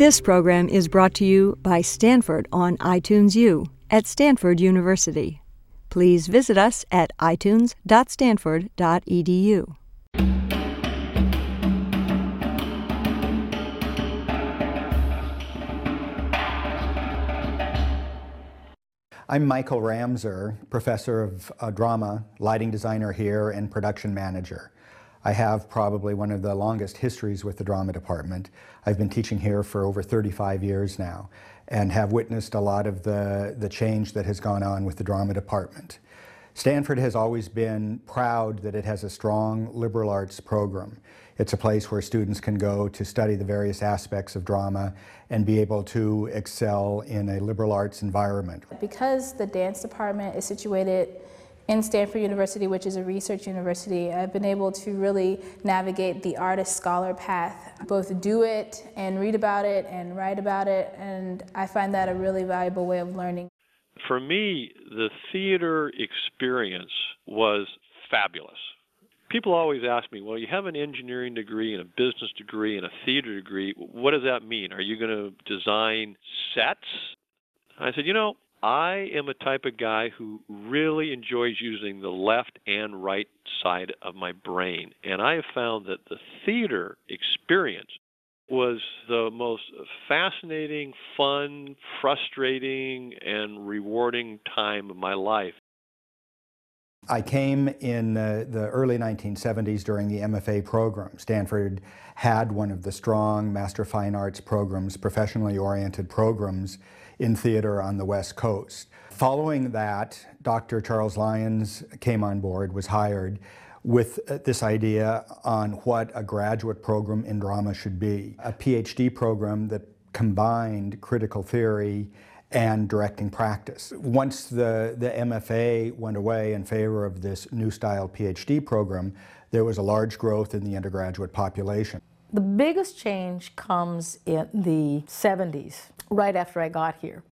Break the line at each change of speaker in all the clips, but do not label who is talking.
This program is brought to you by Stanford on iTunes U at Stanford University. Please visit us at itunes.stanford.edu.
I'm Michael Ramsaur, professor of uh, drama, lighting designer here, and production manager. I have probably one of the longest histories with the drama department. I've been teaching here for over 35 years now and have witnessed a lot of the, the change that has gone on with the drama department. Stanford has always been proud that it has a strong liberal arts program. It's a place where students can go to study the various aspects of drama and be able to excel in a liberal arts environment.
Because the dance department is situated in Stanford University, which is a research university, I've been able to really navigate the artist scholar path, both do it and read about it and write about it, and I find that a really valuable way of learning.
For me, the theater experience was fabulous. People always ask me, well, you have an engineering degree and a business degree and a theater degree. What does that mean? Are you going to design sets? I said, you know, I am a type of guy who really enjoys using the left and right side of my brain. And I have found that the theater experience was the most fascinating, fun, frustrating, and rewarding time of my life.
I came in the, the, early 1970s during the MFA program. Stanford had one of the strong Master of Fine Arts programs, professionally oriented programs in theater on the West Coast. Following that, Dr. Charles Lyons came on board, was hired with uh, this idea on what a graduate program in drama should be. A PhD program that combined critical theory and directing practice. Once the, the MFA went away in favor of this new style PhD program, there was a large growth in the undergraduate population.
The biggest change comes in the 70s, right after I got here.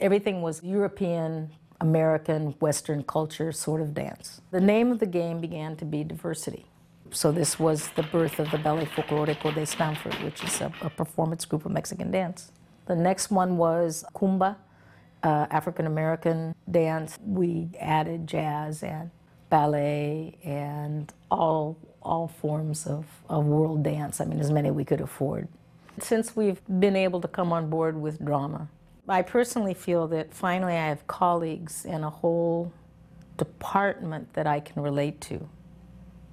Everything was European, American, Western culture sort of dance. The name of the game began to be diversity. So this was the birth of the Ballet Folklorico de Stanford, which is a, a performance group of Mexican dance. The next one was Kuumba, uh, African American dance. We added jazz and ballet and all all forms of, of world dance. I mean, as many we could afford. Since we've been able to come on board with drama, I personally feel that finally I have colleagues and a whole department that I can relate to.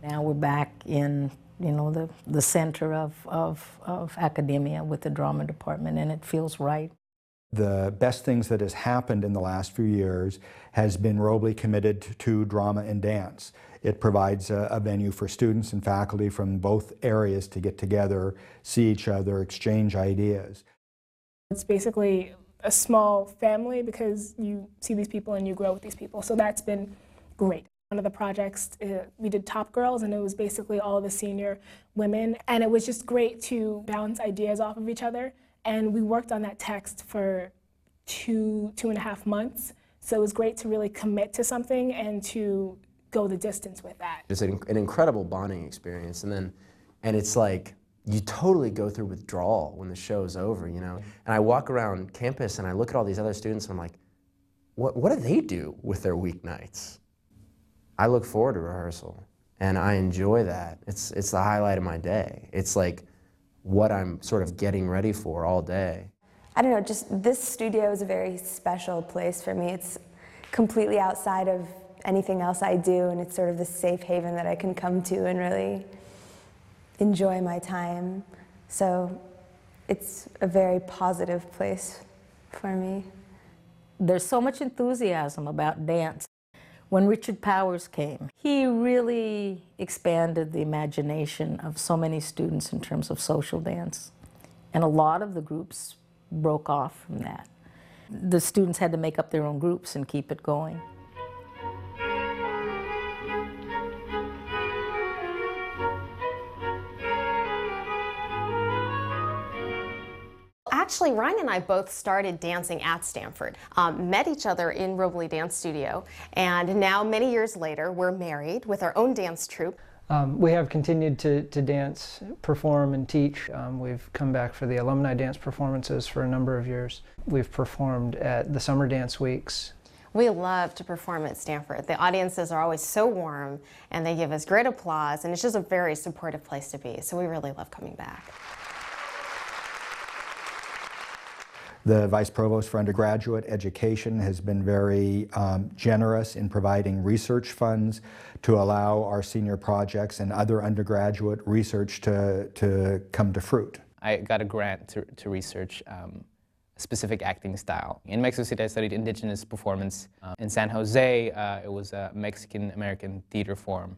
Now we're back in you know, the, the center of, of, of academia with the drama department, and it feels right.
The best things that has happened in the last few years has been Roble committed to drama and dance. It provides a, a, venue for students and faculty from both areas to get together, see each other, exchange ideas.
It's basically a small family because you see these people and you grow with these people. So that's been great. One of the projects, uh, we did Top Girls, and it was basically all the senior women. And it was just great to bounce ideas off of each other. And we worked on that text for two, two and a half months. So it was great to really commit to something and to go the distance with that.
It's an, an incredible bonding experience, and then, and it's like you totally go through withdrawal when the show is over, you know. And I walk around campus and I look at all these other students and I'm like, what what do they do with their weeknights? I look forward to rehearsal, and I enjoy that. It's it's the highlight of my day. It's like what I'm sort of getting ready for all day.
I don't know, just this studio is a very special place for me. It's completely outside of anything else I do, and it's sort of the safe haven that I can come to and really enjoy my time. So it's a very positive place for me.
There's so much enthusiasm about dance. When Richard Powers came, he really expanded the imagination of so many students in terms of social dance. And a lot of the groups broke off from that. The students had to make up their own groups and keep it going.
Actually, Ryan and I both started dancing at Stanford, um, met each other in Roble Dance Studio, and now many years later, we're married with our own dance troupe.
Um, we have continued to, to dance, perform, and teach. Um, we've come back for the alumni dance performances for a number of years. We've performed at the summer dance weeks.
We love to perform at Stanford. The audiences are always so warm and they give us great applause, and it's just a very supportive place to be. So we really love coming back.
The Vice Provost for Undergraduate Education has been very um, generous in providing research funds to allow our senior projects and other undergraduate research to, to come to fruit.
I got a grant to, to research um, a specific acting style. In Mexico City, I studied indigenous performance. Um, in San Jose, uh, it was a Mexican-American theater form,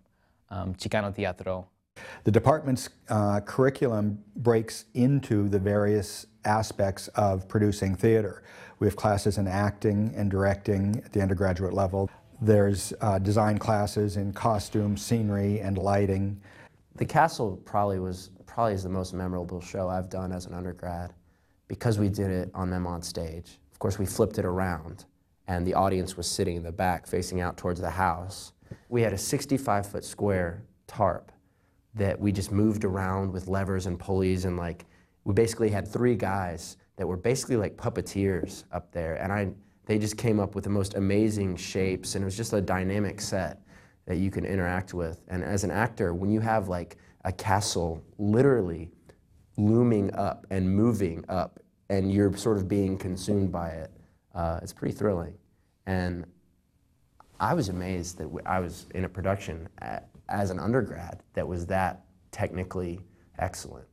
um, Chicano Teatro.
The department's uh, curriculum breaks into the various aspects of producing theater. We have classes in acting and directing at the undergraduate level. There's uh, design classes in costume, scenery, and lighting.
The Castle probably was probably is the most memorable show I've done as an undergrad because we did it on them on stage. Of course, we flipped it around, and the audience was sitting in the back facing out towards the house. We had a 65 foot square tarp that we just moved around with levers and pulleys and like we basically had three guys that were basically like puppeteers up there, and I, they just came up with the most amazing shapes, and it was just a dynamic set that you can interact with. And as an actor, when you have like a castle literally looming up and moving up, and you're sort of being consumed by it, uh, it's pretty thrilling. And I was amazed that I was in a production as an undergrad that was that technically excellent.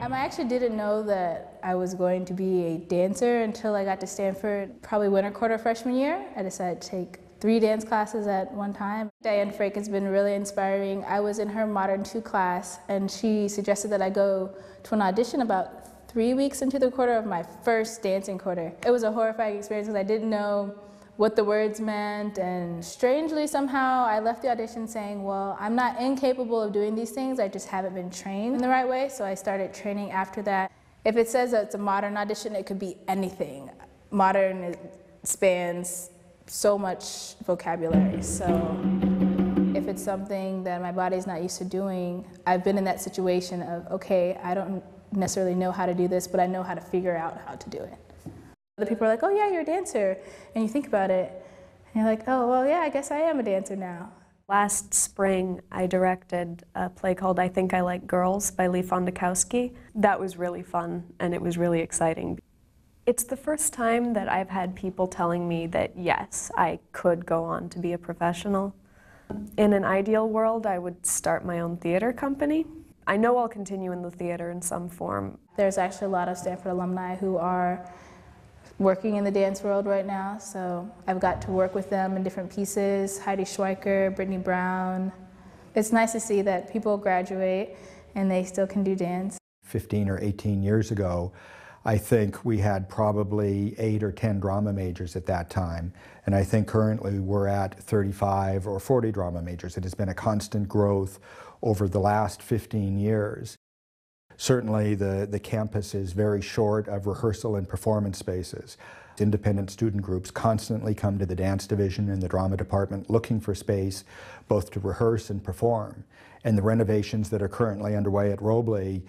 Um, I actually didn't know that I was going to be a dancer until I got to Stanford, probably winter quarter freshman year. I decided to take three dance classes at one time. Diane Frank has been really inspiring. I was in her Modern 2 class, and she suggested that I go to an audition about three weeks into the quarter of my first dancing quarter. It was a horrifying experience because I didn't know what the words meant. And strangely, somehow, I left the audition saying, well, I'm not incapable of doing these things, I just haven't been trained in the right way. So I started training after that. If it says that it's a modern audition, it could be anything. Modern spans so much vocabulary. So if it's something that my body's not used to doing, I've been in that situation of, okay, I don't necessarily know how to do this, but I know how to figure out how to do it. The people are like, oh yeah, you're a dancer. And you think about it, and you're like, oh, well, yeah, I guess I am a dancer now.
Last spring, I directed a play called I Think I Like Girls by Leigh Fondakowski. That was really fun, and it was really exciting. It's the first time that I've had people telling me that, yes, I could go on to be a professional. In an ideal world, I would start my own theater company. I know I'll continue in the theater in some form.
There's actually a lot of Stanford alumni who are working in the dance world right now, so I've got to work with them in different pieces, Heidi Schweiker, Brittany Brown. It's nice to see that people graduate and they still can do dance.
15 or 18 years ago, I think we had probably eight or 10 drama majors at that time. And I think currently we're at 35 or 40 drama majors. It has been a constant growth over the last 15 years. Certainly the, the campus is very short of rehearsal and performance spaces. Independent student groups constantly come to the dance division and the drama department looking for space both to rehearse and perform. And the renovations that are currently underway at Roble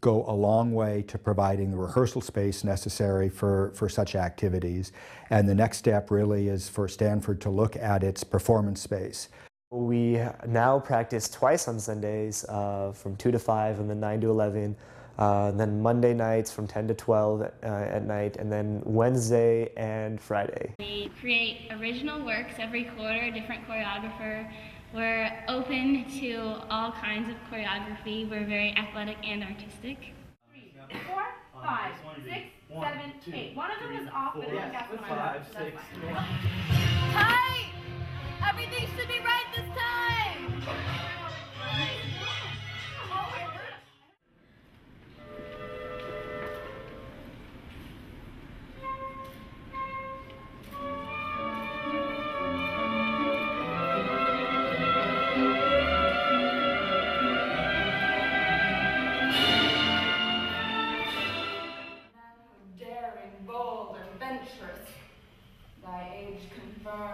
go a long way to providing the rehearsal space necessary for, for such activities. And the next step really is for Stanford to look at its performance space.
We now practice twice on Sundays uh, from 2 to 5 and then 9 to 11. Uh, then Monday nights from 10 to 12 uh, at night, and then Wednesday and Friday.
We create original works every quarter, different choreographer. We're open to all kinds of choreography. We're very athletic and artistic.
Three, four, five, six, seven, eight. One of them was off, but I think that's when I
Five, six,
Tight! Everything should be right this time!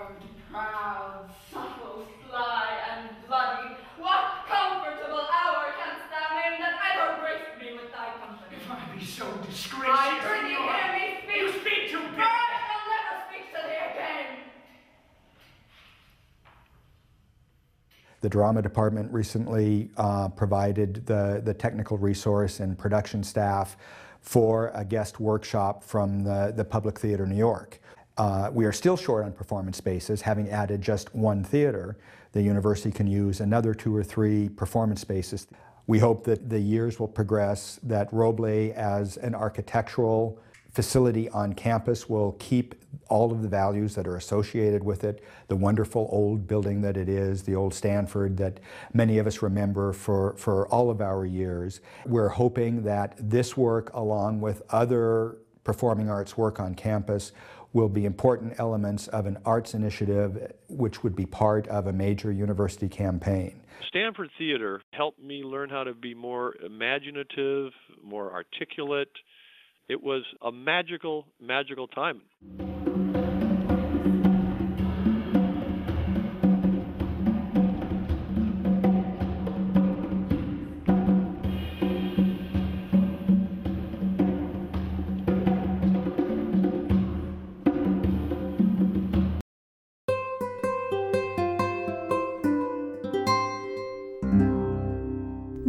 Confirmed, proud, subtle, sly, and bloody. What comfortable hour canst thou name that ever graced me with thy company?
If I be so
I prithee
Senor,
hear me speak.
you speak too
For. I shall never speak to thee again.
The drama department recently uh, provided the, the technical resource and production staff for a guest workshop from the, the Public Theater New York. Uh, we are still short on performance spaces, having added just one theater. The university can use another two or three performance spaces. We hope that the years will progress, that Roble as an architectural facility on campus will keep all of the values that are associated with it, the wonderful old building that it is, the old Stanford that many of us remember for, for all of our years. We're hoping that this work, along with other performing arts work on campus, will be important elements of an arts initiative which would be part of a major university campaign.
Stanford Theater helped me learn how to be more imaginative, more articulate. It was a magical, magical time.